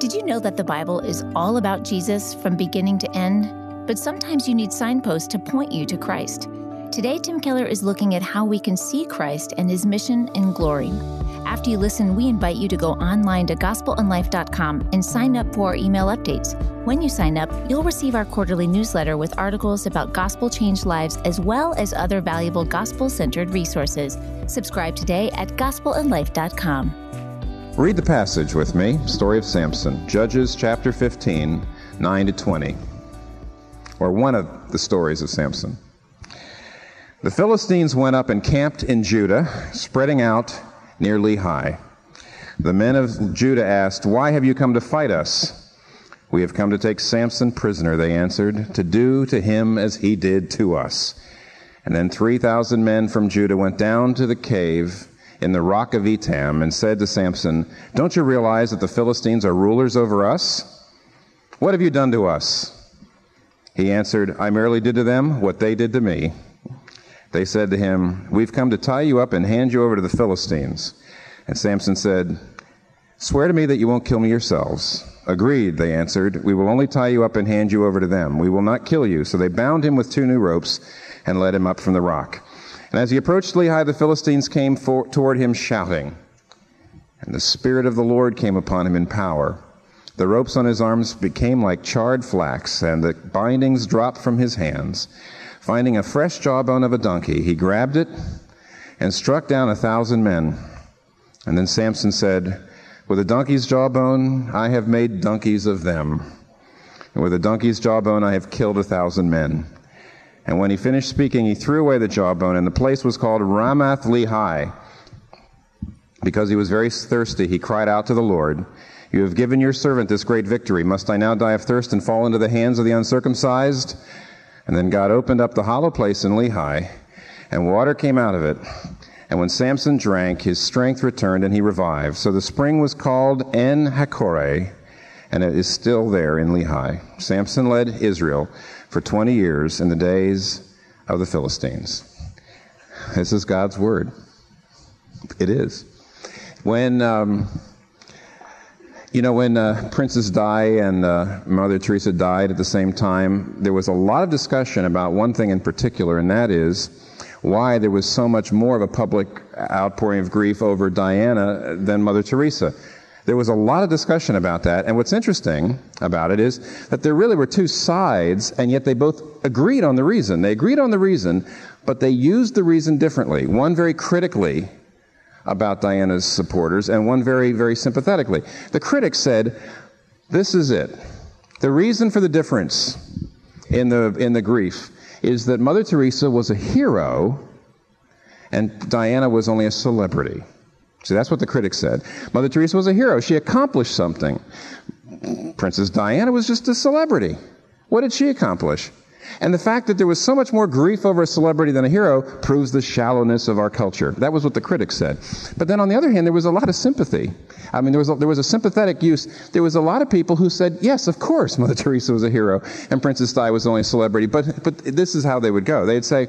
Did you know that the Bible is all about Jesus from beginning to end? But sometimes you need signposts to point you to Christ. Today, Tim Keller is looking at how we can see Christ and his mission and glory. After you listen, we invite you to go online to gospelinlife.com and sign up for our email updates. When you sign up, you'll receive our quarterly newsletter with articles about gospel changed lives as well as other valuable gospel centered resources. Subscribe today at gospelinlife.com. Read the passage with me, story of Samson, Judges chapter 15, 9 to 20, or one of the stories of Samson. The Philistines went up and camped in Judah, spreading out near Lehi. The men of Judah asked, Why have you come to fight us? We have come to take Samson prisoner, they answered, to do to him as he did to us. And then 3,000 men from Judah went down to the cave in the rock of Etam and said to Samson, Don't you realize that the Philistines are rulers over us? What have you done to us? He answered, I merely did to them what they did to me. They said to him, We've come to tie you up and hand you over to the Philistines. And Samson said, Swear to me that you won't kill me yourselves. Agreed, they answered. We will only tie you up and hand you over to them. We will not kill you. So they bound him with two new ropes and led him up from the rock. And as he approached Lehi, the Philistines came for, toward him shouting. And the Spirit of the Lord came upon him in power. The ropes on his arms became like charred flax, and the bindings dropped from his hands. Finding a fresh jawbone of a donkey, he grabbed it and struck down a thousand men. And then Samson said, With a donkey's jawbone, I have made donkeys of them. And with a donkey's jawbone, I have killed a thousand men. And when he finished speaking, he threw away the jawbone, and the place was called Ramath Lehi. Because he was very thirsty, he cried out to the Lord, You have given your servant this great victory. Must I now die of thirst and fall into the hands of the uncircumcised? And then God opened up the hollow place in Lehi, and water came out of it. And when Samson drank, his strength returned, and he revived. So the spring was called En Hakkore, and it is still there in Lehi. Samson led Israel for 20 years in the days of the Philistines. This is God's word. It is. When um, you know, when uh, Princess Di and uh, Mother Teresa died at the same time, there was a lot of discussion about one thing in particular, and that is why there was so much more of a public outpouring of grief over Diana than Mother Teresa. There was a lot of discussion about that, and what's interesting about it is that there really were two sides, and yet they both agreed on the reason. They agreed on the reason, but they used the reason differently. One very critically, about Diana's supporters, and one very, very sympathetically. The critics said, This is it. The reason for the difference in the, in the grief is that Mother Teresa was a hero and Diana was only a celebrity. See, that's what the critics said. Mother Teresa was a hero. She accomplished something. Princess Diana was just a celebrity. What did she accomplish? And the fact that there was so much more grief over a celebrity than a hero proves the shallowness of our culture. That was what the critics said. But then on the other hand, there was a lot of sympathy. I mean, there was a, there was a sympathetic use. There was a lot of people who said, yes, of course, Mother Teresa was a hero and Princess Di was only a celebrity. But, but this is how they would go. They'd say,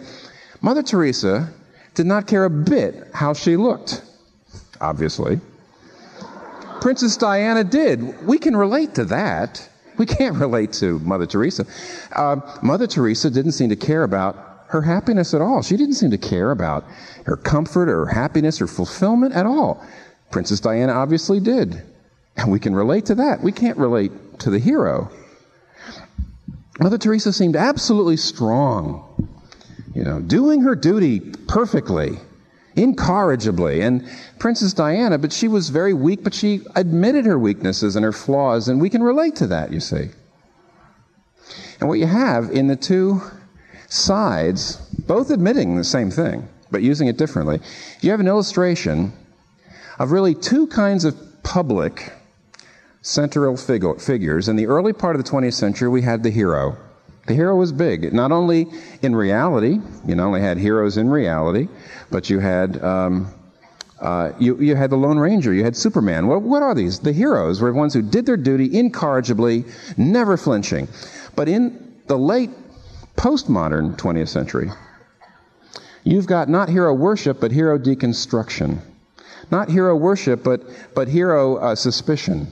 Mother Teresa did not care a bit how she looked, obviously. Princess Diana did. We can relate to that. We can't relate to Mother Teresa. Uh, Mother Teresa didn't seem to care about her happiness at all. She didn't seem to care about her comfort or happiness or fulfillment at all. Princess Diana obviously did. And we can relate to that. We can't relate to the hero. Mother Teresa seemed absolutely strong, you know, doing her duty perfectly incorrigibly. And Princess Diana, but she was very weak, but she admitted her weaknesses and her flaws, and we can relate to that, you see. And what you have in the two sides, both admitting the same thing, but using it differently, you have an illustration of really two kinds of public central figures. In the early part of the 20th century, we had the hero. The hero was big, not only in reality, you not only had heroes in reality, but you had. Um, uh, you, you had the Lone Ranger, you had Superman. What, what are these? The heroes were ones who did their duty incorrigibly, never flinching. But in the late postmodern 20th century, you've got not hero worship, but hero deconstruction. Not hero worship, but, but hero uh, suspicion.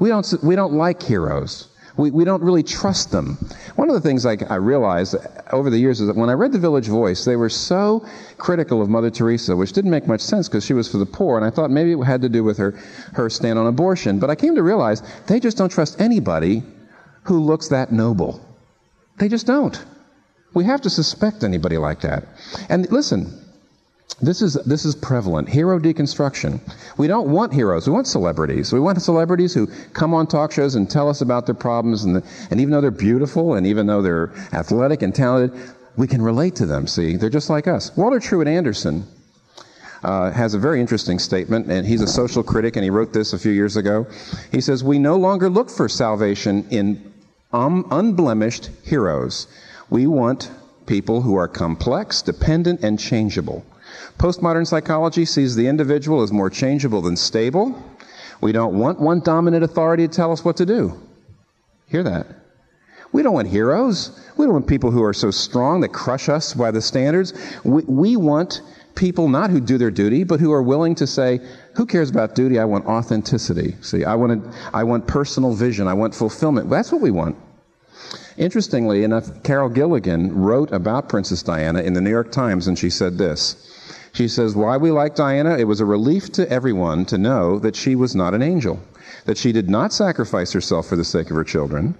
We don't, we don't like heroes. We, we don't really trust them. One of the things I, I realized over the years is that when I read The Village Voice, they were so critical of Mother Teresa, which didn't make much sense because she was for the poor, and I thought maybe it had to do with her, her stand on abortion. But I came to realize they just don't trust anybody who looks that noble. They just don't. We have to suspect anybody like that. And listen, this is, this is prevalent. Hero deconstruction. We don't want heroes. We want celebrities. We want celebrities who come on talk shows and tell us about their problems. And, the, and even though they're beautiful and even though they're athletic and talented, we can relate to them. See, they're just like us. Walter Truett Anderson uh, has a very interesting statement, and he's a social critic, and he wrote this a few years ago. He says, We no longer look for salvation in um, unblemished heroes. We want people who are complex, dependent, and changeable. Postmodern psychology sees the individual as more changeable than stable. We don't want one dominant authority to tell us what to do. Hear that? We don't want heroes. We don't want people who are so strong that crush us by the standards. We, we want people not who do their duty, but who are willing to say, who cares about duty? I want authenticity. See, I want, I want personal vision. I want fulfillment. That's what we want. Interestingly enough, Carol Gilligan wrote about Princess Diana in the New York Times, and she said this. She says, Why we like Diana, it was a relief to everyone to know that she was not an angel, that she did not sacrifice herself for the sake of her children.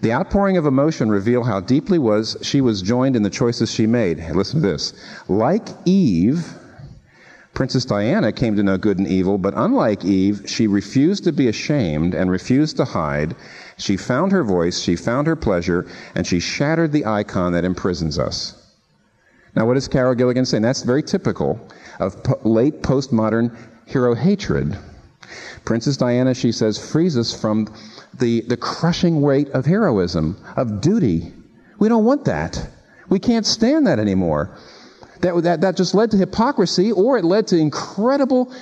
The outpouring of emotion reveal how deeply was she was joined in the choices she made. Listen to this. Like Eve, Princess Diana came to know good and evil, but unlike Eve, she refused to be ashamed and refused to hide. She found her voice, she found her pleasure, and she shattered the icon that imprisons us. Now, what is Carol Gilligan saying? That's very typical of po- late postmodern hero hatred. Princess Diana, she says, frees us from the, the crushing weight of heroism, of duty. We don't want that. We can't stand that anymore. That, that, that just led to hypocrisy, or it led to incredible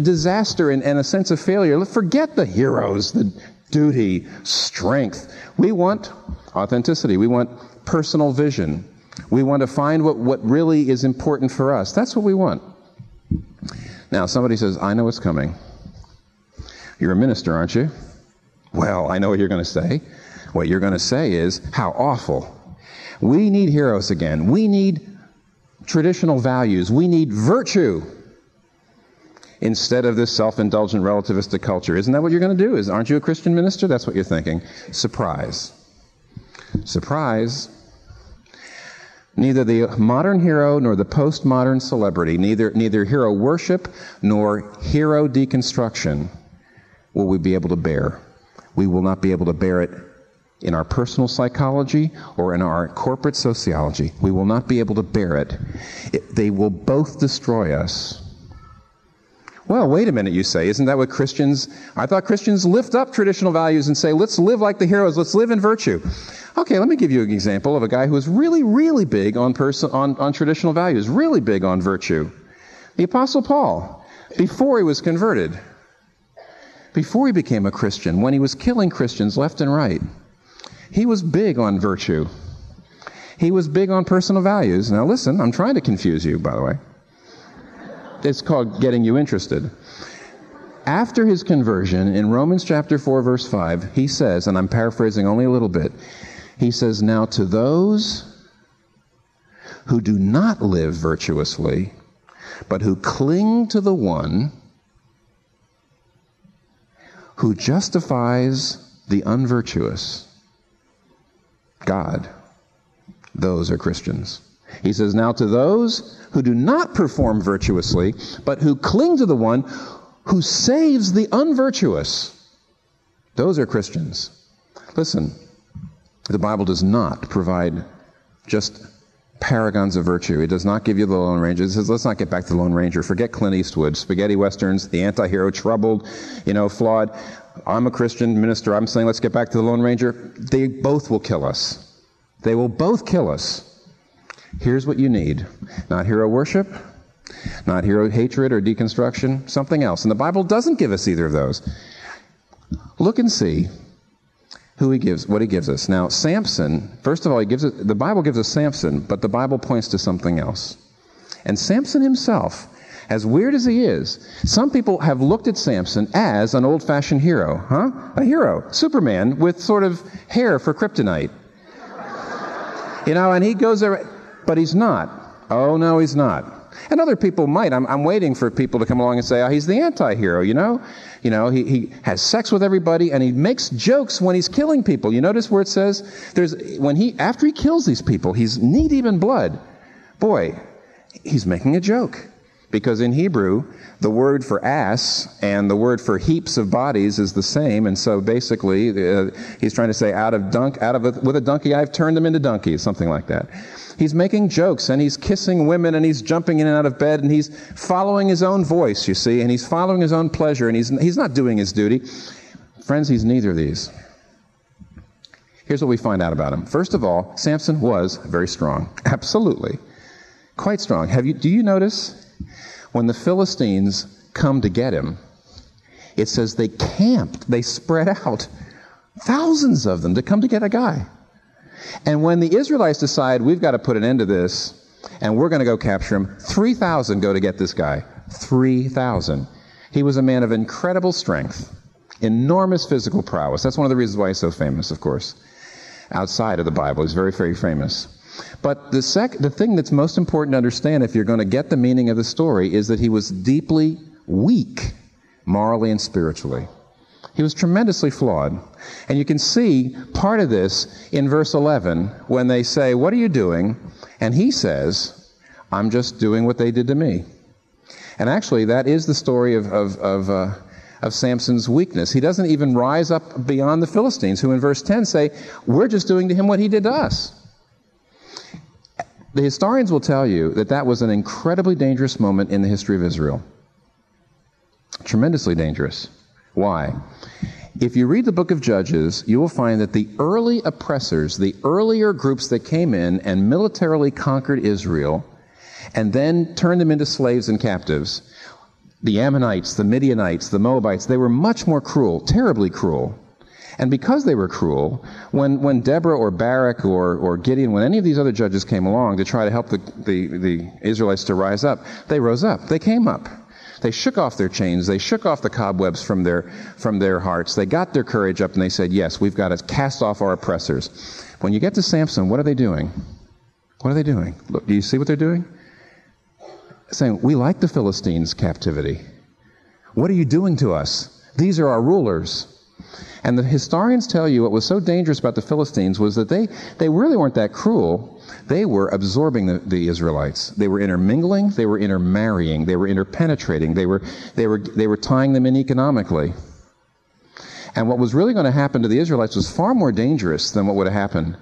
disaster and, and a sense of failure. Forget the heroes, the duty, strength. We want authenticity. We want personal vision. We want to find what, what really is important for us. That's what we want. Now, somebody says, I know what's coming. You're a minister, aren't you? Well, I know what you're going to say. What you're going to say is, how awful. We need heroes again. We need traditional values. We need virtue instead of this self-indulgent relativistic culture. Isn't that what you're going to do? Is aren't you a Christian minister? That's what you're thinking. Surprise. Surprise. Neither the modern hero nor the postmodern celebrity, neither, neither hero worship nor hero deconstruction will we be able to bear. We will not be able to bear it in our personal psychology or in our corporate sociology. We will not be able to bear it. it. They will both destroy us. Well, wait a minute, you say. Isn't that what Christians, I thought Christians lift up traditional values and say, let's live like the heroes, let's live in virtue. Okay, let me give you an example of a guy who was really, really big on, person, on, on traditional values, really big on virtue. The Apostle Paul, before he was converted, before he became a Christian, when he was killing Christians left and right, he was big on virtue. He was big on personal values. Now, listen, I'm trying to confuse you, by the way. It's called getting you interested. After his conversion, in Romans chapter 4, verse 5, he says, and I'm paraphrasing only a little bit, he says, Now to those who do not live virtuously, but who cling to the one who justifies the unvirtuous, God, those are Christians. He says, Now to those who do not perform virtuously, but who cling to the one who saves the unvirtuous, those are Christians. Listen, the Bible does not provide just paragons of virtue. It does not give you the Lone Ranger. It says, let's not get back to the Lone Ranger. Forget Clint Eastwood, spaghetti westerns, the anti-hero, troubled, you know, flawed. I'm a Christian minister. I'm saying let's get back to the Lone Ranger. They both will kill us. They will both kill us. Here's what you need. Not hero worship, not hero hatred or deconstruction, something else. And the Bible doesn't give us either of those. Look and see who he gives, what he gives us. Now, Samson, first of all, he gives it, the Bible gives us Samson, but the Bible points to something else. And Samson himself as weird as he is, some people have looked at Samson as an old fashioned hero, huh? A hero, Superman with sort of hair for kryptonite. You know, and he goes there, but he's not. Oh, no, he's not. And other people might. I'm, I'm waiting for people to come along and say, oh, he's the anti hero, you know? You know, he, he has sex with everybody and he makes jokes when he's killing people. You notice where it says, there's, when he, after he kills these people, he's knee deep in blood. Boy, he's making a joke. Because in Hebrew, the word for ass and the word for heaps of bodies is the same. And so basically, uh, he's trying to say, out of dunk, out of a, with a donkey, I've turned them into donkeys, something like that. He's making jokes and he's kissing women and he's jumping in and out of bed and he's following his own voice, you see, and he's following his own pleasure and he's, he's not doing his duty. Friends, he's neither of these. Here's what we find out about him. First of all, Samson was very strong. Absolutely. Quite strong. Have you, do you notice when the Philistines come to get him, it says they camped, they spread out, thousands of them to come to get a guy. And when the Israelites decide we've got to put an end to this and we're going to go capture him, 3,000 go to get this guy. 3,000. He was a man of incredible strength, enormous physical prowess. That's one of the reasons why he's so famous, of course. Outside of the Bible, he's very, very famous. But the, sec- the thing that's most important to understand if you're going to get the meaning of the story is that he was deeply weak morally and spiritually. He was tremendously flawed. And you can see part of this in verse 11 when they say, What are you doing? And he says, I'm just doing what they did to me. And actually, that is the story of, of, of, uh, of Samson's weakness. He doesn't even rise up beyond the Philistines, who in verse 10 say, We're just doing to him what he did to us. The historians will tell you that that was an incredibly dangerous moment in the history of Israel. Tremendously dangerous. Why? If you read the book of Judges, you will find that the early oppressors, the earlier groups that came in and militarily conquered Israel and then turned them into slaves and captives, the Ammonites, the Midianites, the Moabites, they were much more cruel, terribly cruel and because they were cruel, when, when Deborah or Barak or, or Gideon, when any of these other judges came along to try to help the, the, the Israelites to rise up, they rose up. They came up. They shook off their chains. They shook off the cobwebs from their, from their hearts. They got their courage up and they said, Yes, we've got to cast off our oppressors. When you get to Samson, what are they doing? What are they doing? Look, do you see what they're doing? Saying, We like the Philistines' captivity. What are you doing to us? These are our rulers. And the historians tell you what was so dangerous about the Philistines was that they, they really weren't that cruel. They were absorbing the, the Israelites. They were intermingling, they were intermarrying, they were interpenetrating, they were, they, were, they were tying them in economically. And what was really going to happen to the Israelites was far more dangerous than what would have happened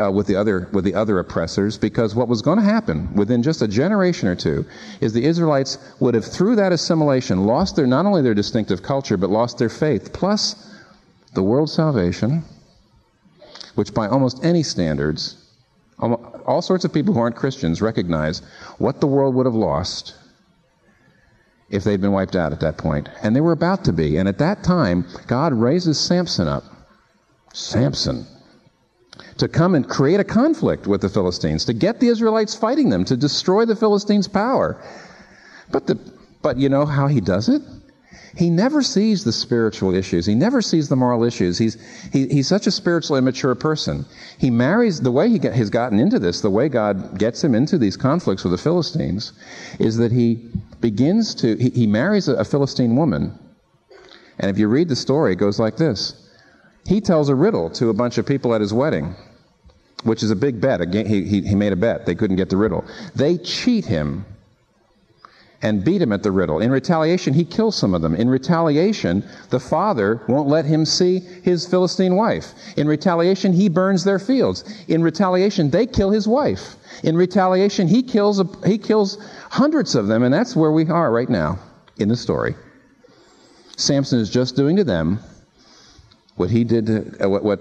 uh, with the other with the other oppressors because what was going to happen within just a generation or two is the Israelites would have through that assimilation lost their not only their distinctive culture but lost their faith plus the world's salvation, which by almost any standards, all sorts of people who aren't Christians recognize what the world would have lost if they'd been wiped out at that point. And they were about to be. And at that time, God raises Samson up. Samson. To come and create a conflict with the Philistines, to get the Israelites fighting them, to destroy the Philistines' power. But, the, but you know how he does it? He never sees the spiritual issues. He never sees the moral issues. He's, he, he's such a spiritually immature person. He marries, the way he get, has gotten into this, the way God gets him into these conflicts with the Philistines, is that he begins to, he, he marries a, a Philistine woman. And if you read the story, it goes like this. He tells a riddle to a bunch of people at his wedding, which is a big bet. Again, he, he, he made a bet. They couldn't get the riddle. They cheat him and beat him at the riddle. In retaliation, he kills some of them. In retaliation, the father won't let him see his Philistine wife. In retaliation, he burns their fields. In retaliation, they kill his wife. In retaliation, he kills, he kills hundreds of them, and that's where we are right now in the story. Samson is just doing to them what he did to, uh, what, what,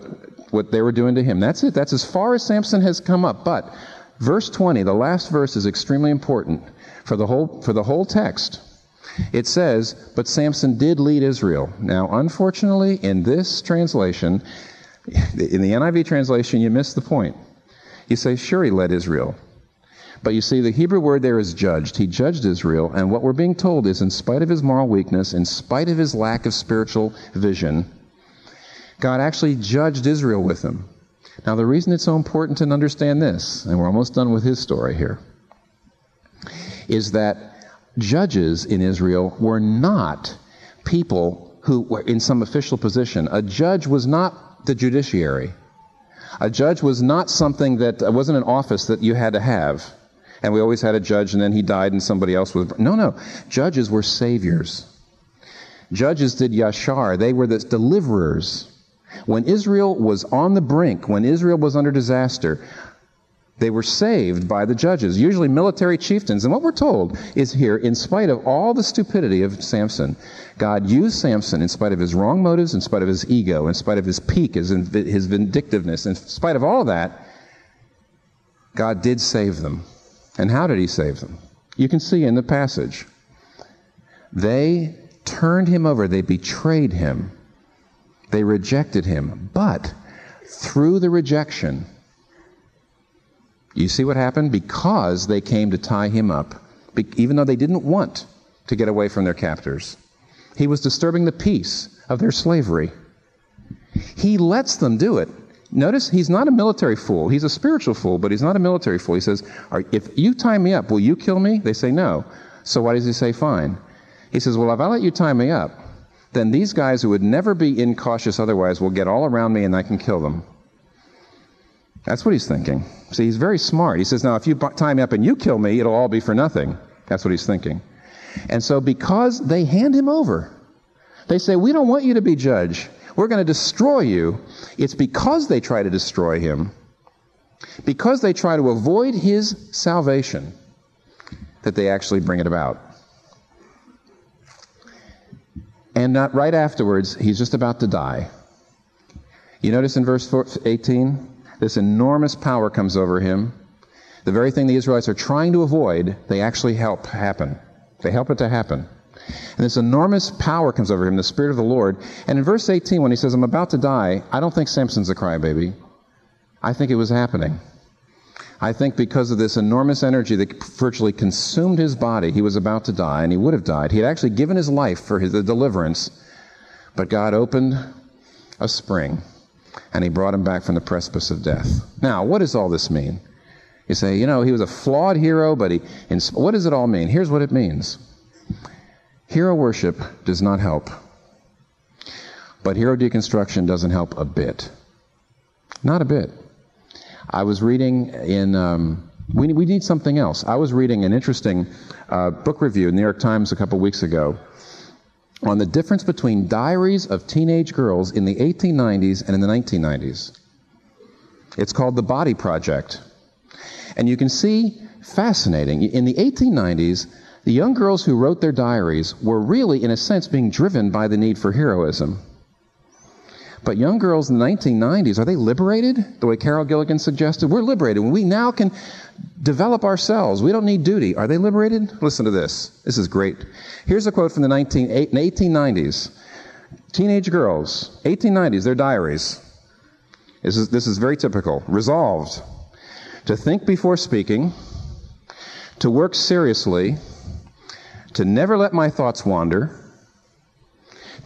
what they were doing to him. That's it. That's as far as Samson has come up. But verse 20, the last verse is extremely important for the whole, for the whole text, it says, But Samson did lead Israel. Now, unfortunately, in this translation, in the NIV translation, you miss the point. You say, Sure, he led Israel. But you see, the Hebrew word there is judged. He judged Israel, and what we're being told is, in spite of his moral weakness, in spite of his lack of spiritual vision, God actually judged Israel with them. Now, the reason it's so important to understand this, and we're almost done with his story here, is that judges in Israel were not people who were in some official position. A judge was not the judiciary. A judge was not something that wasn't an office that you had to have. And we always had a judge and then he died and somebody else was. No, no. Judges were saviors. Judges did yashar. They were the deliverers. When Israel was on the brink, when Israel was under disaster, they were saved by the judges, usually military chieftains. And what we're told is here, in spite of all the stupidity of Samson, God used Samson in spite of his wrong motives, in spite of his ego, in spite of his pique, his, his vindictiveness, in spite of all of that, God did save them. And how did he save them? You can see in the passage. They turned him over, they betrayed him, they rejected him. But through the rejection, you see what happened? Because they came to tie him up, even though they didn't want to get away from their captors. He was disturbing the peace of their slavery. He lets them do it. Notice he's not a military fool. He's a spiritual fool, but he's not a military fool. He says, If you tie me up, will you kill me? They say, No. So why does he say, Fine? He says, Well, if I let you tie me up, then these guys who would never be incautious otherwise will get all around me and I can kill them. That's what he's thinking. See, he's very smart. He says, Now, if you tie me up and you kill me, it'll all be for nothing. That's what he's thinking. And so, because they hand him over, they say, We don't want you to be judge. We're going to destroy you. It's because they try to destroy him, because they try to avoid his salvation, that they actually bring it about. And not right afterwards, he's just about to die. You notice in verse 18? This enormous power comes over him. The very thing the Israelites are trying to avoid, they actually help happen. They help it to happen. And this enormous power comes over him, the Spirit of the Lord. And in verse 18, when he says, I'm about to die, I don't think Samson's a crybaby. I think it was happening. I think because of this enormous energy that virtually consumed his body, he was about to die, and he would have died. He had actually given his life for his, the deliverance, but God opened a spring and he brought him back from the precipice of death. Now, what does all this mean? You say, you know, he was a flawed hero, but he. What does it all mean? Here's what it means Hero worship does not help, but hero deconstruction doesn't help a bit. Not a bit. I was reading in. Um, we, we need something else. I was reading an interesting uh, book review in the New York Times a couple weeks ago on the difference between diaries of teenage girls in the 1890s and in the 1990s. It's called The Body Project. And you can see, fascinating, in the 1890s, the young girls who wrote their diaries were really, in a sense, being driven by the need for heroism. But young girls in the 1990s, are they liberated? The way Carol Gilligan suggested? We're liberated. We now can develop ourselves, we don't need duty. Are they liberated? Listen to this. This is great. Here's a quote from the 19, 1890s. Teenage girls, 1890s, their diaries. This is, this is very typical. Resolved to think before speaking, to work seriously, to never let my thoughts wander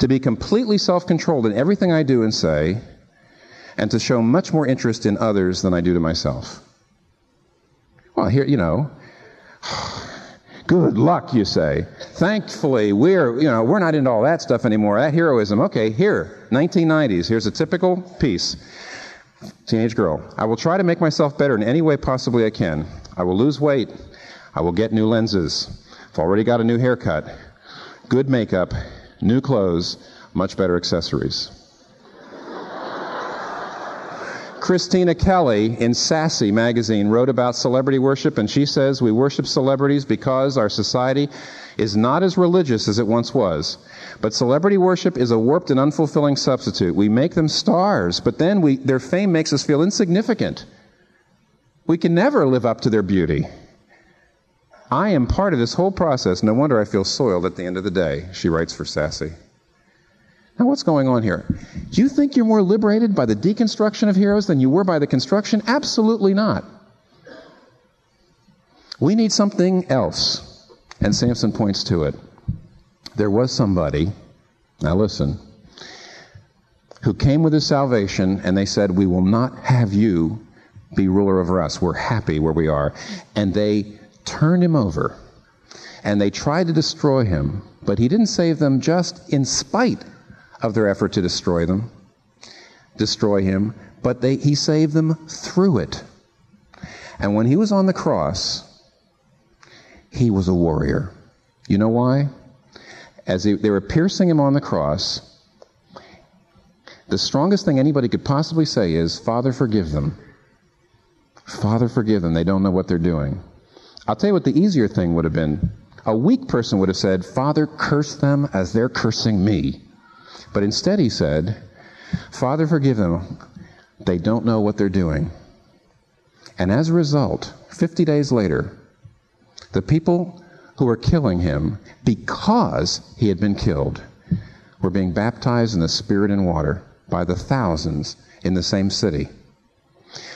to be completely self controlled in everything I do and say, and to show much more interest in others than I do to myself. Well, here, you know, good luck, you say. Thankfully, we're, you know, we're not into all that stuff anymore, that heroism. Okay, here, 1990s, here's a typical piece. Teenage girl. I will try to make myself better in any way possibly I can. I will lose weight. I will get new lenses. I've already got a new haircut. Good makeup new clothes, much better accessories. Christina Kelly in Sassy magazine wrote about celebrity worship, and she says we worship celebrities because our society is not as religious as it once was. But celebrity worship is a warped and unfulfilling substitute. We make them stars, but then we, their fame makes us feel insignificant. We can never live up to their beauty. I am part of this whole process. No wonder I feel soiled at the end of the day, she writes for Sassy. Now, what's going on here? Do you think you're more liberated by the deconstruction of heroes than you were by the construction? Absolutely not. We need something else. And Samson points to it. There was somebody, now listen, who came with his salvation, and they said, We will not have you be ruler over us. We're happy where we are. And they turned him over, and they tried to destroy him, but he didn't save them just in spite of their effort to destroy them, destroy him, but they, he saved them through it. And when he was on the cross, he was a warrior. You know why? As they, they were piercing him on the cross, the strongest thing anybody could possibly say is, Father, forgive them. Father, forgive them. They don't know what they're doing. I'll tell you what the easier thing would have been. A weak person would have said, Father, curse them as they're cursing me. But instead, he said, Father, forgive them. They don't know what they're doing. And as a result, 50 days later, the people who were killing him because he had been killed were being baptized in the Spirit and water by the thousands in the same city.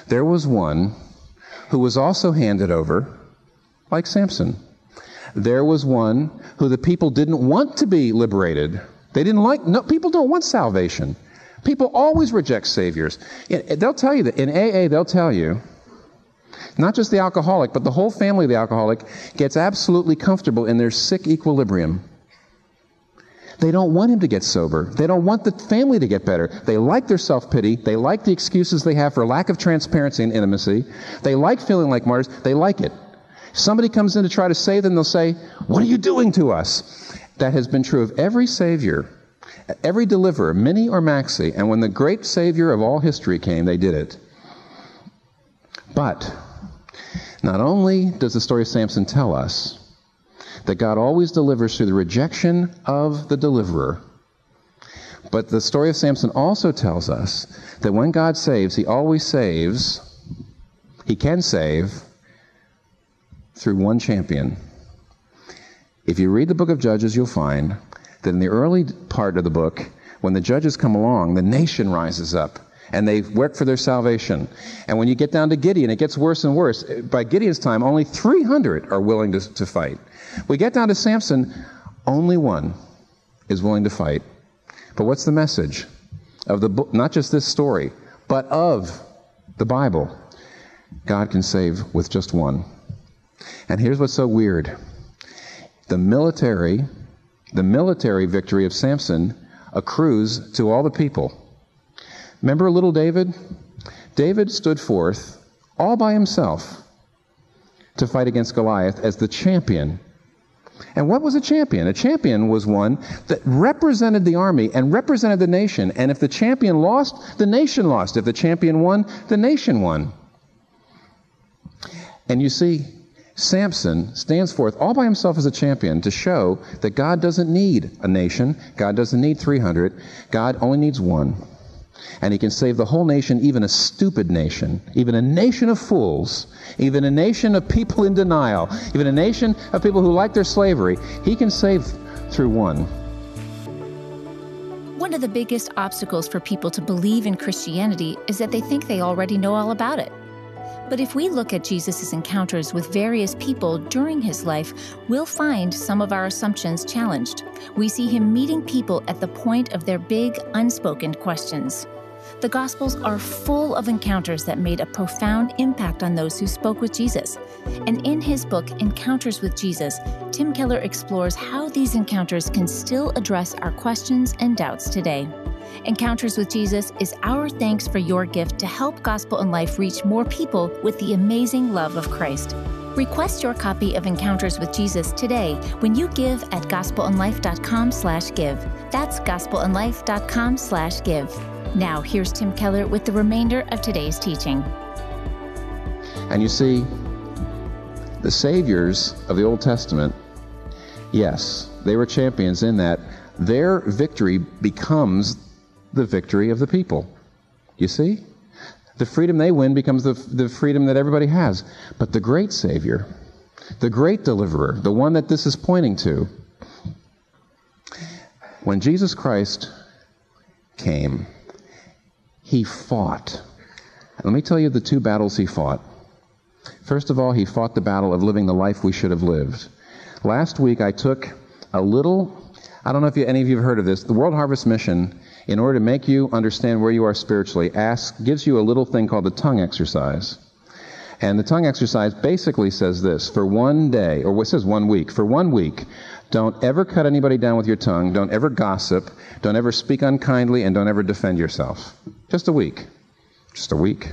There was one who was also handed over, like Samson. There was one who the people didn't want to be liberated. They didn't like, no, people don't want salvation. People always reject saviors. They'll tell you that in AA, they'll tell you, not just the alcoholic, but the whole family of the alcoholic gets absolutely comfortable in their sick equilibrium. They don't want him to get sober. They don't want the family to get better. They like their self pity. They like the excuses they have for lack of transparency and intimacy. They like feeling like martyrs. They like it. Somebody comes in to try to save them, they'll say, What are you doing to us? That has been true of every Savior, every deliverer, mini or maxi. And when the great Savior of all history came, they did it. But not only does the story of Samson tell us that God always delivers through the rejection of the deliverer. But the story of Samson also tells us that when God saves, he always saves, he can save through one champion. If you read the book of Judges, you'll find that in the early part of the book, when the judges come along, the nation rises up and they work for their salvation. And when you get down to Gideon, it gets worse and worse. By Gideon's time, only 300 are willing to, to fight. We get down to Samson, only one is willing to fight. But what's the message of the book? Not just this story, but of the Bible. God can save with just one. And here's what's so weird. The military, the military victory of Samson accrues to all the people. Remember little David? David stood forth all by himself to fight against Goliath as the champion and what was a champion? A champion was one that represented the army and represented the nation. And if the champion lost, the nation lost. If the champion won, the nation won. And you see, Samson stands forth all by himself as a champion to show that God doesn't need a nation, God doesn't need 300, God only needs one. And he can save the whole nation, even a stupid nation, even a nation of fools, even a nation of people in denial, even a nation of people who like their slavery. He can save through one. One of the biggest obstacles for people to believe in Christianity is that they think they already know all about it. But if we look at Jesus' encounters with various people during his life, we'll find some of our assumptions challenged. We see him meeting people at the point of their big, unspoken questions. The Gospels are full of encounters that made a profound impact on those who spoke with Jesus. And in his book, Encounters with Jesus, Tim Keller explores how these encounters can still address our questions and doubts today. Encounters with Jesus is our thanks for your gift to help Gospel in Life reach more people with the amazing love of Christ. Request your copy of Encounters with Jesus today when you give at gospelinlife.com slash give. That's gospelinlife.com slash give. Now, here's Tim Keller with the remainder of today's teaching. And you see, the saviors of the Old Testament, yes, they were champions in that their victory becomes the victory of the people. You see? The freedom they win becomes the, the freedom that everybody has. But the great Savior, the great deliverer, the one that this is pointing to, when Jesus Christ came, he fought. Let me tell you the two battles he fought. First of all, he fought the battle of living the life we should have lived. Last week, I took a little, I don't know if you, any of you have heard of this, the World Harvest Mission, in order to make you understand where you are spiritually, asks, gives you a little thing called the tongue exercise. And the tongue exercise basically says this for one day, or it says one week, for one week, don't ever cut anybody down with your tongue, don't ever gossip, don't ever speak unkindly, and don't ever defend yourself. Just a week. Just a week.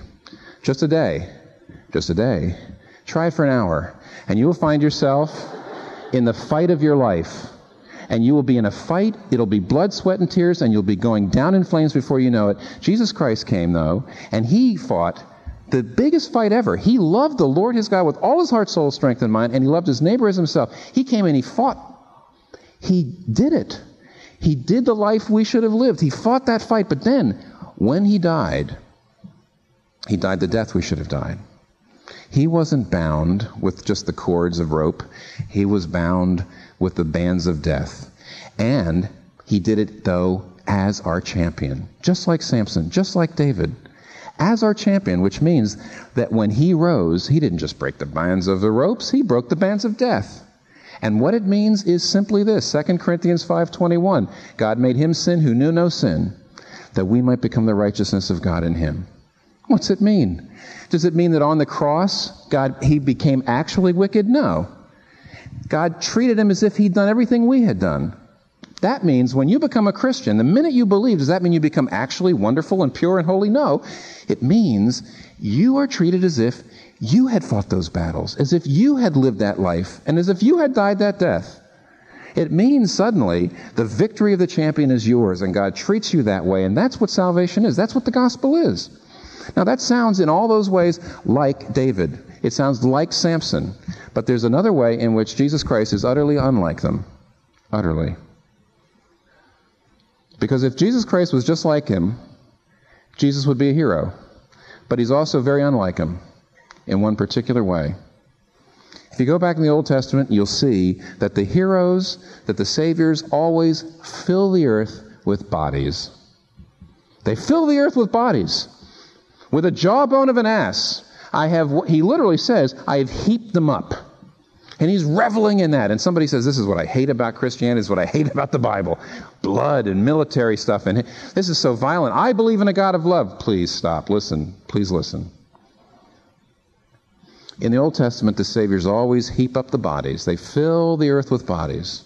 Just a day. Just a day. Try for an hour, and you will find yourself in the fight of your life. And you will be in a fight. It'll be blood, sweat, and tears, and you'll be going down in flames before you know it. Jesus Christ came, though, and he fought the biggest fight ever. He loved the Lord his God with all his heart, soul, strength, and mind, and he loved his neighbor as himself. He came and he fought. He did it. He did the life we should have lived. He fought that fight, but then, when he died, he died the death we should have died. He wasn't bound with just the cords of rope, he was bound with the bands of death. And he did it, though, as our champion, just like Samson, just like David as our champion, which means that when he rose, he didn't just break the bands of the ropes, he broke the bands of death. And what it means is simply this 2 Corinthians 5:21 God made him sin who knew no sin that we might become the righteousness of God in him. What's it mean? Does it mean that on the cross God he became actually wicked? No. God treated him as if he'd done everything we had done. That means when you become a Christian, the minute you believe, does that mean you become actually wonderful and pure and holy? No. It means you are treated as if you had fought those battles, as if you had lived that life, and as if you had died that death. It means suddenly the victory of the champion is yours, and God treats you that way, and that's what salvation is. That's what the gospel is. Now, that sounds in all those ways like David. It sounds like Samson. But there's another way in which Jesus Christ is utterly unlike them. Utterly. Because if Jesus Christ was just like him, Jesus would be a hero. But he's also very unlike him in one particular way. If you go back in the Old Testament, you'll see that the heroes, that the saviors always fill the earth with bodies. They fill the earth with bodies. With a jawbone of an ass, I have, he literally says, I have heaped them up. And he's reveling in that. And somebody says, This is what I hate about Christianity, this is what I hate about the Bible. Blood and military stuff. And this is so violent. I believe in a God of love. Please stop. Listen. Please listen. In the Old Testament, the Saviors always heap up the bodies, they fill the earth with bodies.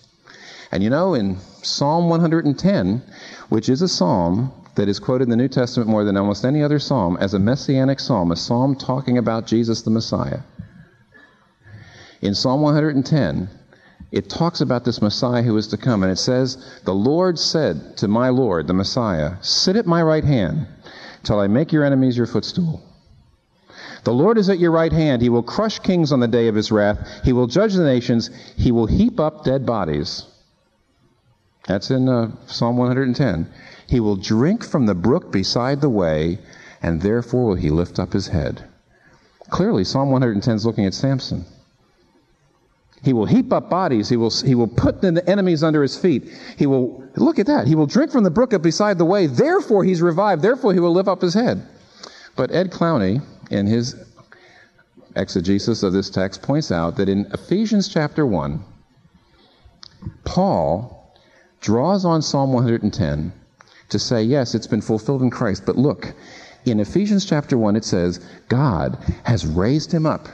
And you know, in Psalm 110, which is a psalm that is quoted in the New Testament more than almost any other psalm as a messianic psalm, a psalm talking about Jesus the Messiah. In Psalm 110, it talks about this Messiah who is to come, and it says, The Lord said to my Lord, the Messiah, Sit at my right hand till I make your enemies your footstool. The Lord is at your right hand. He will crush kings on the day of his wrath. He will judge the nations. He will heap up dead bodies. That's in uh, Psalm 110. He will drink from the brook beside the way, and therefore will he lift up his head. Clearly, Psalm 110 is looking at Samson. He will heap up bodies. He will, he will put the enemies under his feet. He will, look at that. He will drink from the brook up beside the way. Therefore, he's revived. Therefore, he will lift up his head. But Ed Clowney, in his exegesis of this text, points out that in Ephesians chapter 1, Paul draws on Psalm 110 to say, yes, it's been fulfilled in Christ. But look, in Ephesians chapter 1, it says, God has raised him up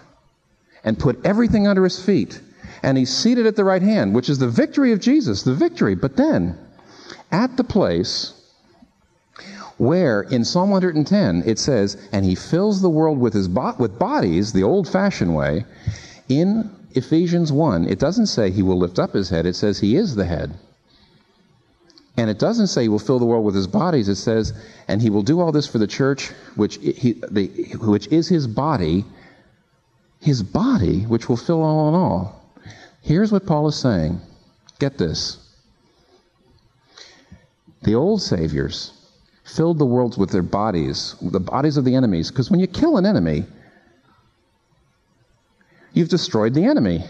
and put everything under his feet and he's seated at the right hand, which is the victory of Jesus, the victory. But then, at the place where in Psalm 110 it says, and he fills the world with his bo- with bodies, the old-fashioned way, in Ephesians 1, it doesn't say he will lift up his head, it says he is the head. And it doesn't say he will fill the world with his bodies. It says, and he will do all this for the church, which, he, the, which is his body, his body, which will fill all in all. Here's what Paul is saying. Get this. The old saviors filled the world with their bodies, the bodies of the enemies, because when you kill an enemy, you've destroyed the enemy.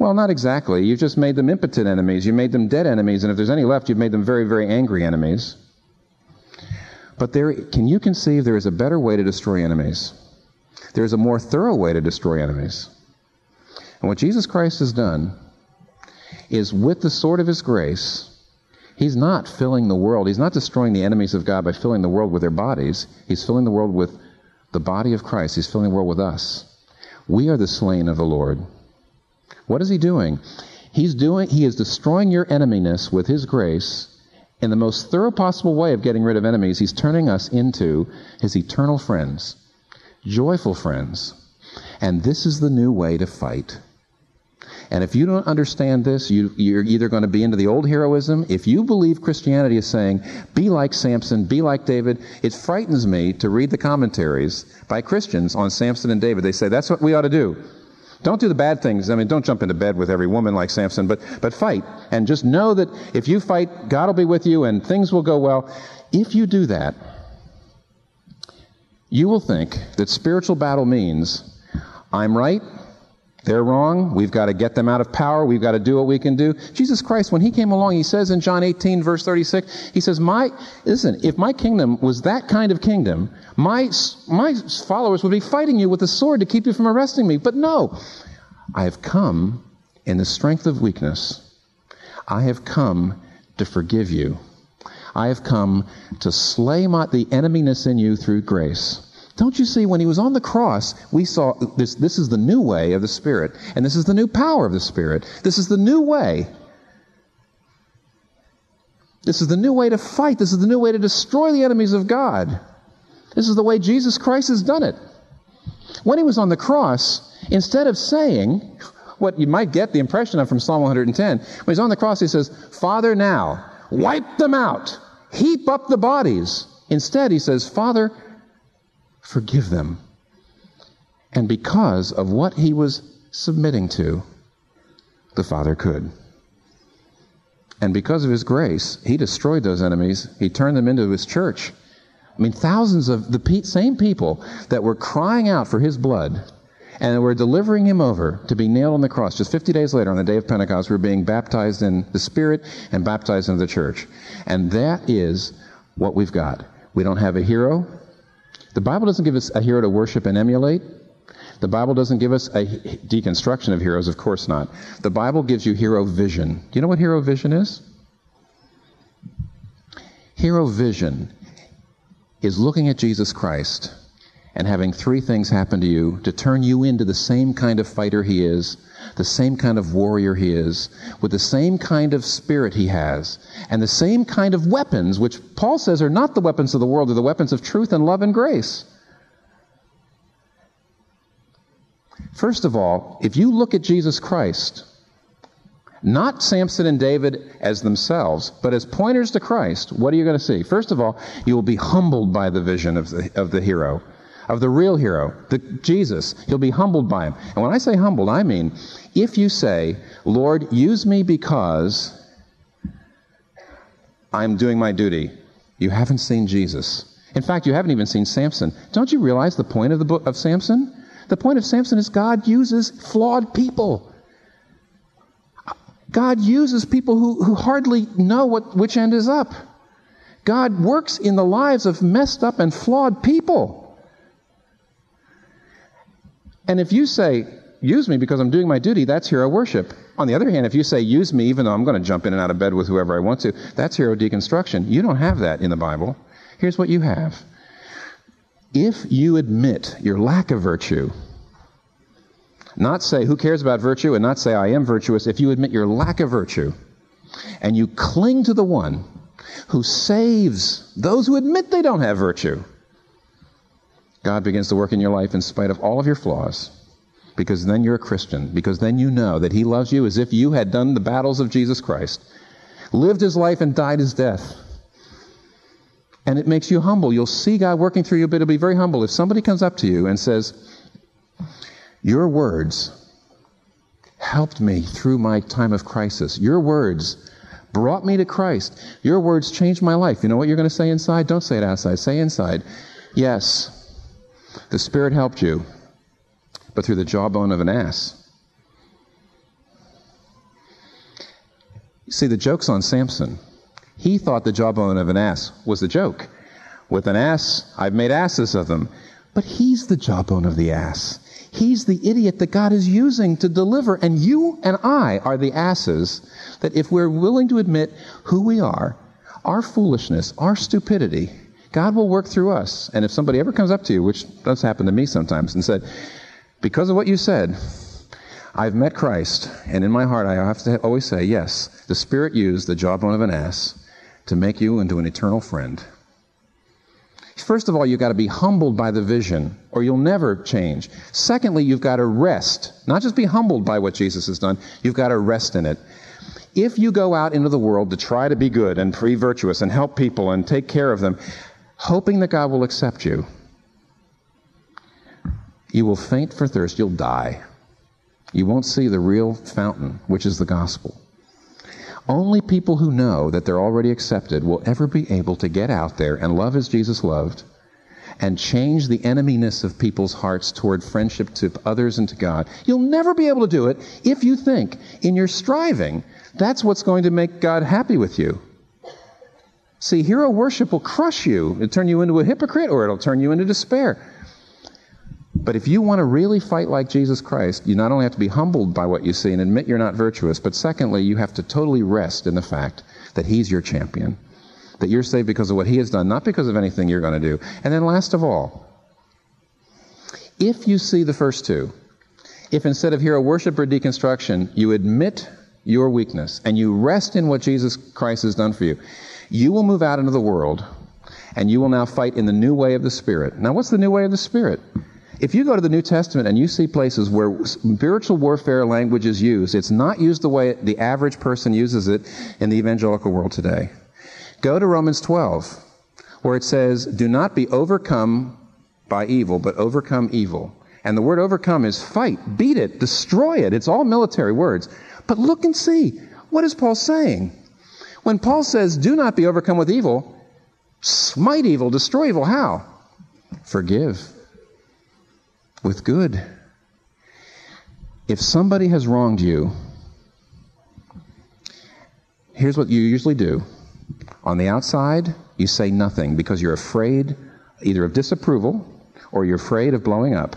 Well, not exactly. You've just made them impotent enemies. You made them dead enemies, and if there's any left, you've made them very, very angry enemies. But there, can you conceive there is a better way to destroy enemies? there's a more thorough way to destroy enemies. And what Jesus Christ has done is with the sword of his grace, he's not filling the world, he's not destroying the enemies of God by filling the world with their bodies. He's filling the world with the body of Christ. He's filling the world with us. We are the slain of the Lord. What is he doing? He's doing he is destroying your enemyness with his grace in the most thorough possible way of getting rid of enemies. He's turning us into his eternal friends, joyful friends. And this is the new way to fight. And if you don't understand this, you, are either going to be into the old heroism. If you believe Christianity is saying, be like Samson, be like David, it frightens me to read the commentaries by Christians on Samson and David. They say, that's what we ought to do. Don't do the bad things. I mean, don't jump into bed with every woman like Samson, but, but fight. And just know that if you fight, God will be with you and things will go well. If you do that, you will think that spiritual battle means I'm right, they're wrong. We've got to get them out of power. We've got to do what we can do. Jesus Christ, when he came along, he says in John 18, verse 36, he says, My, listen, if my kingdom was that kind of kingdom, my, my followers would be fighting you with a sword to keep you from arresting me. But no, I have come in the strength of weakness. I have come to forgive you. I have come to slay my, the enemyness in you through grace. Don't you see, when he was on the cross, we saw this, this is the new way of the Spirit, and this is the new power of the Spirit. This is the new way. This is the new way to fight. This is the new way to destroy the enemies of God. This is the way Jesus Christ has done it. When he was on the cross, instead of saying what you might get the impression of from Psalm 110, when he's on the cross, he says, Father, now, wipe them out, heap up the bodies. Instead, he says, Father, forgive them. And because of what he was submitting to, the Father could. And because of his grace, he destroyed those enemies. He turned them into his church. I mean, thousands of the same people that were crying out for his blood and were delivering him over to be nailed on the cross. Just 50 days later, on the day of Pentecost, we were being baptized in the Spirit and baptized into the church. And that is what we've got. We don't have a hero. The Bible doesn't give us a hero to worship and emulate. The Bible doesn't give us a deconstruction of heroes, of course not. The Bible gives you hero vision. Do you know what hero vision is? Hero vision is looking at Jesus Christ and having three things happen to you to turn you into the same kind of fighter he is the same kind of warrior he is, with the same kind of spirit he has, and the same kind of weapons, which Paul says are not the weapons of the world, they're the weapons of truth and love and grace. First of all, if you look at Jesus Christ, not Samson and David as themselves, but as pointers to Christ, what are you going to see? First of all, you will be humbled by the vision of the, of the hero of the real hero, the Jesus. You'll be humbled by him. And when I say humbled, I mean if you say, Lord, use me because I'm doing my duty, you haven't seen Jesus. In fact, you haven't even seen Samson. Don't you realize the point of the book of Samson? The point of Samson is God uses flawed people. God uses people who, who hardly know what, which end is up. God works in the lives of messed up and flawed people. And if you say, use me because I'm doing my duty, that's hero worship. On the other hand, if you say, use me even though I'm going to jump in and out of bed with whoever I want to, that's hero deconstruction. You don't have that in the Bible. Here's what you have. If you admit your lack of virtue, not say, who cares about virtue, and not say, I am virtuous, if you admit your lack of virtue, and you cling to the one who saves those who admit they don't have virtue, God begins to work in your life in spite of all of your flaws. Because then you're a Christian. Because then you know that He loves you as if you had done the battles of Jesus Christ, lived His life and died His death. And it makes you humble. You'll see God working through you, but it'll be very humble. If somebody comes up to you and says, Your words helped me through my time of crisis. Your words brought me to Christ. Your words changed my life. You know what you're going to say inside? Don't say it outside. Say inside, Yes, the Spirit helped you, but through the jawbone of an ass. See, the joke's on Samson. He thought the jawbone of an ass was a joke. With an ass, I've made asses of them. But he's the jawbone of the ass. He's the idiot that God is using to deliver. And you and I are the asses that if we're willing to admit who we are, our foolishness, our stupidity, God will work through us. And if somebody ever comes up to you, which does happen to me sometimes, and said, Because of what you said, I've met Christ, and in my heart I have to always say, Yes, the Spirit used the jawbone of an ass to make you into an eternal friend. First of all, you've got to be humbled by the vision, or you'll never change. Secondly, you've got to rest. Not just be humbled by what Jesus has done, you've got to rest in it. If you go out into the world to try to be good and be virtuous and help people and take care of them, hoping that God will accept you, you will faint for thirst. You'll die. You won't see the real fountain, which is the gospel. Only people who know that they're already accepted will ever be able to get out there and love as Jesus loved and change the eneminess of people's hearts toward friendship to others and to God. You'll never be able to do it if you think in your striving that's what's going to make God happy with you. See, hero worship will crush you. It'll turn you into a hypocrite or it'll turn you into despair. But if you want to really fight like Jesus Christ, you not only have to be humbled by what you see and admit you're not virtuous, but secondly, you have to totally rest in the fact that He's your champion, that you're saved because of what He has done, not because of anything you're going to do. And then, last of all, if you see the first two, if instead of hero worship or deconstruction, you admit your weakness and you rest in what Jesus Christ has done for you, you will move out into the world and you will now fight in the new way of the Spirit. Now, what's the new way of the Spirit? If you go to the New Testament and you see places where spiritual warfare language is used, it's not used the way the average person uses it in the evangelical world today. Go to Romans 12, where it says, Do not be overcome by evil, but overcome evil. And the word overcome is fight, beat it, destroy it. It's all military words. But look and see. What is Paul saying? When Paul says, do not be overcome with evil, smite evil, destroy evil, how? Forgive with good. If somebody has wronged you, here's what you usually do. On the outside, you say nothing because you're afraid either of disapproval or you're afraid of blowing up.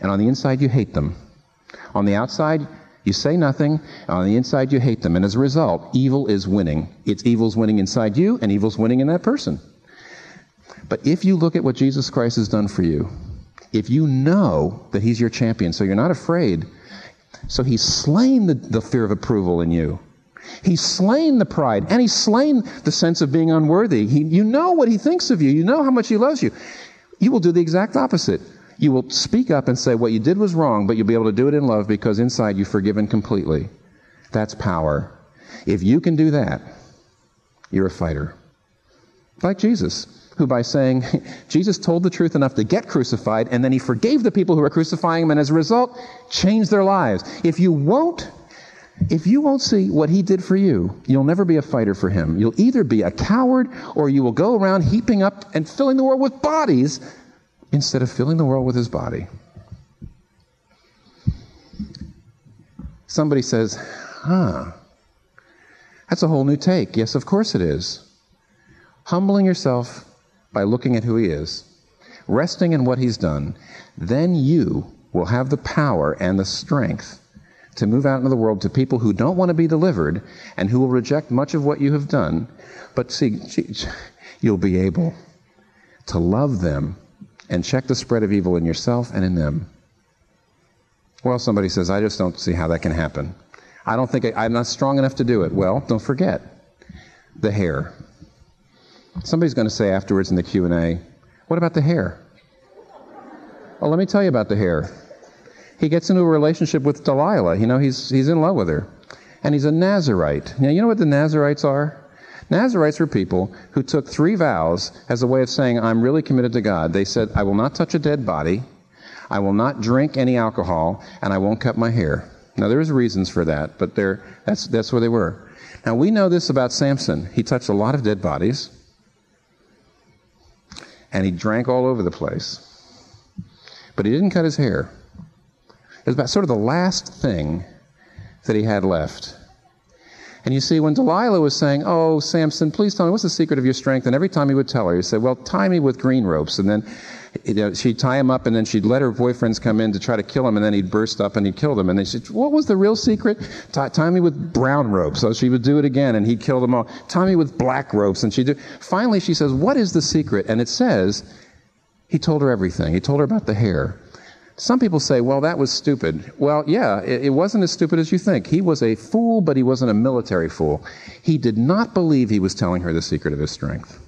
And on the inside, you hate them. On the outside, you say nothing, on the inside you hate them, and as a result, evil is winning. It's evil's winning inside you, and evil's winning in that person. But if you look at what Jesus Christ has done for you, if you know that He's your champion, so you're not afraid, so He's slain the, the fear of approval in you. He's slain the pride, and He's slain the sense of being unworthy. He, you know what He thinks of you, you know how much He loves you. You will do the exact opposite. You will speak up and say what you did was wrong, but you'll be able to do it in love because inside you've forgiven completely. That's power. If you can do that, you're a fighter. Like Jesus, who by saying, Jesus told the truth enough to get crucified, and then he forgave the people who were crucifying him, and as a result, changed their lives. If you won't, if you won't see what he did for you, you'll never be a fighter for him. You'll either be a coward or you will go around heaping up and filling the world with bodies instead of filling the world with his body. Somebody says, huh, that's a whole new take. Yes, of course it is. Humbling yourself by looking at who he is, resting in what he's done, then you will have the power and the strength to move out into the world to people who don't want to be delivered and who will reject much of what you have done. But see, you'll be able to love them and check the spread of evil in yourself and in them. Well, somebody says, I just don't see how that can happen. I don't think I, am not strong enough to do it. Well, don't forget the hair. Somebody's going to say afterwards in the Q&A, what about the hair? Well, let me tell you about the hair. He gets into a relationship with Delilah. You know, he's, he's in love with her. And he's a Nazarite. Now, you know what the Nazarites are? Nazarites were people who took three vows as a way of saying, I'm really committed to God. They said, I will not touch a dead body, I will not drink any alcohol, and I won't cut my hair. Now, there's reasons for that, but that's, that's where they were. Now, we know this about Samson. He touched a lot of dead bodies, and he drank all over the place. But he didn't cut his hair. It was about sort of the last thing that he had left. And you see, when Delilah was saying, Oh, Samson, please tell me, what's the secret of your strength? And every time he would tell her, he said, Well, tie me with green ropes. And then you know, she'd tie him up, and then she'd let her boyfriends come in to try to kill him, and then he'd burst up and he'd kill them. And they said, What was the real secret? Tie, tie me with brown ropes. So she would do it again, and he'd kill them all. Tie me with black ropes. And she'd do. Finally, she says, What is the secret? And it says, He told her everything. He told her about the hair. Some people say, well, that was stupid. Well, yeah, it, it, wasn't as stupid as you think. He was a fool, but he wasn't a military fool. He did not believe he was telling her the secret of his strength.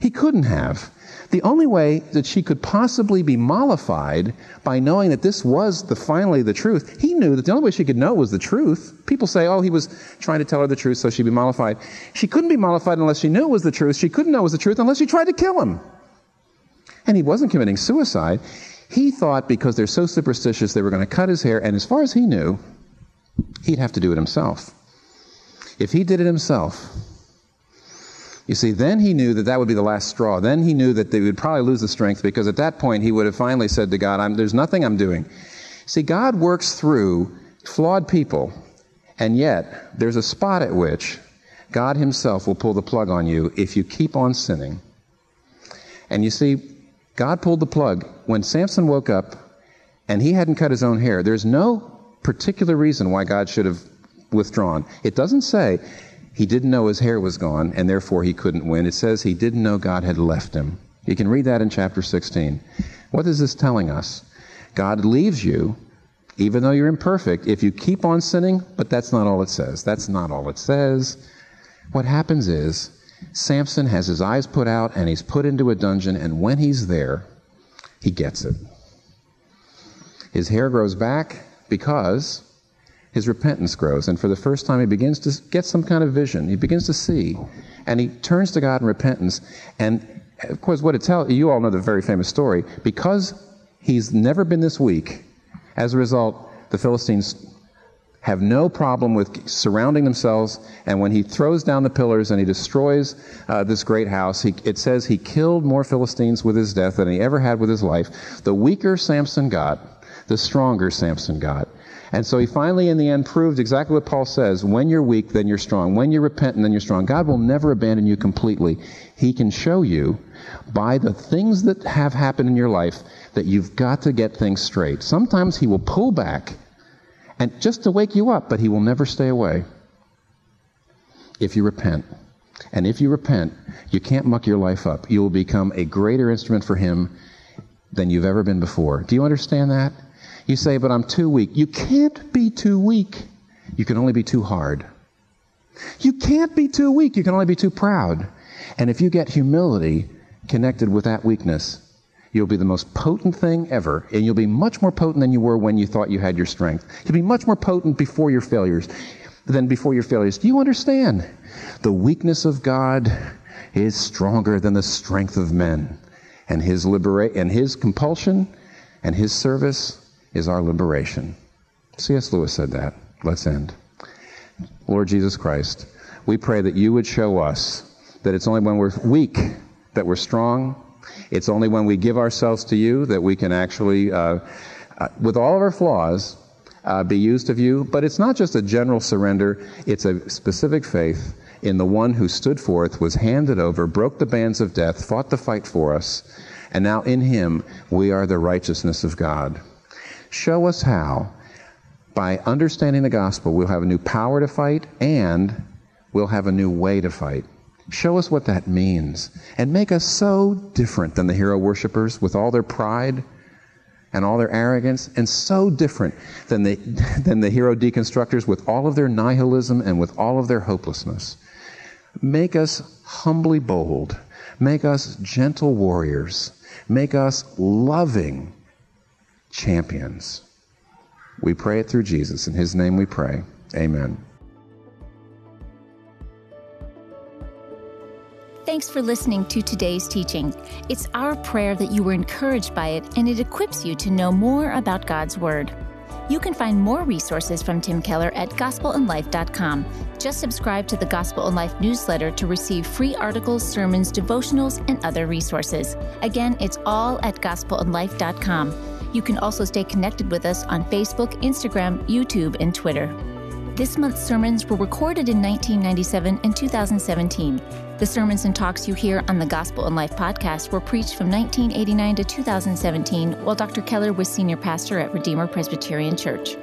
He couldn't have. The only way that she could possibly be mollified by knowing that this was the finally the truth, he knew that the only way she could know was the truth. People say, oh, he was trying to tell her the truth so she'd be mollified. She couldn't be mollified unless she knew it was the truth. She couldn't know it was the truth unless she tried to kill him. And he wasn't committing suicide. He thought because they're so superstitious they were going to cut his hair, and as far as he knew, he'd have to do it himself. If he did it himself, you see, then he knew that that would be the last straw. Then he knew that they would probably lose the strength because at that point he would have finally said to God, There's nothing I'm doing. See, God works through flawed people, and yet there's a spot at which God Himself will pull the plug on you if you keep on sinning. And you see, God pulled the plug when Samson woke up and he hadn't cut his own hair. There's no particular reason why God should have withdrawn. It doesn't say he didn't know his hair was gone, and therefore he couldn't win. It says he didn't know God had left him. You can read that in chapter 16. What is this telling us? God leaves you, even though you're imperfect, if you keep on sinning, but that's not all it says. That's not all it says. What happens is, Samson has his eyes put out and he's put into a dungeon, and when he's there, he gets it. His hair grows back because his repentance grows. And for the first time, he begins to get some kind of vision. He begins to see. And he turns to God in repentance. And of course, what it tells you all know the very famous story. Because he's never been this weak, as a result, the Philistines have no problem with surrounding themselves. And when he throws down the pillars and he destroys uh, this great house, he, it says he killed more Philistines with his death than he ever had with his life. The weaker Samson got, the stronger Samson got. And so he finally, in the end, proved exactly what Paul says when you're weak, then you're strong. When you're repentant, then you're strong. God will never abandon you completely. He can show you by the things that have happened in your life that you've got to get things straight. Sometimes he will pull back and just to wake you up, but he will never stay away if you repent. And if you repent, you can't muck your life up. You will become a greater instrument for him than you've ever been before. Do you understand that? You say, but I'm too weak. You can't be too weak. You can only be too hard. You can't be too weak. You can only be too proud. And if you get humility connected with that weakness, you'll be the most potent thing ever. And you'll be much more potent than you were when you thought you had your strength. You'll be much more potent before your failures than before your failures. Do you understand? The weakness of God is stronger than the strength of men. And his libera- and his compulsion and his service is our liberation. C.S. Lewis said that. Let's end. Lord Jesus Christ, we pray that you would show us that it's only when we're weak that we're strong. It's only when we give ourselves to you that we can actually, uh, uh, with all of our flaws, uh, be used of you. But it's not just a general surrender, it's a specific faith in the one who stood forth, was handed over, broke the bands of death, fought the fight for us, and now in him we are the righteousness of God. Show us how. By understanding the gospel, we'll have a new power to fight and we'll have a new way to fight. Show us what that means and make us so different than the hero worshippers with all their pride and all their arrogance, and so different than the, than the hero deconstructors with all of their nihilism and with all of their hopelessness. Make us humbly bold. Make us gentle warriors. Make us loving champions. We pray it through Jesus. In his name we pray. Amen. Thanks for listening to today's teaching. It's our prayer that you were encouraged by it and it equips you to know more about God's Word. You can find more resources from Tim Keller at gospelinlife.com. Just subscribe to the Gospel in Life newsletter to receive free articles, sermons, devotionals, and other resources. Again, it's all at gospelinlife.com. You can also stay connected with us on Facebook, Instagram, YouTube, and Twitter. This month's sermons were recorded in 1997 and 2017. The sermons and talks you hear on the Gospel in Life podcast were preached from 1989 to 2017 while Dr. Keller was senior pastor at Redeemer Presbyterian Church.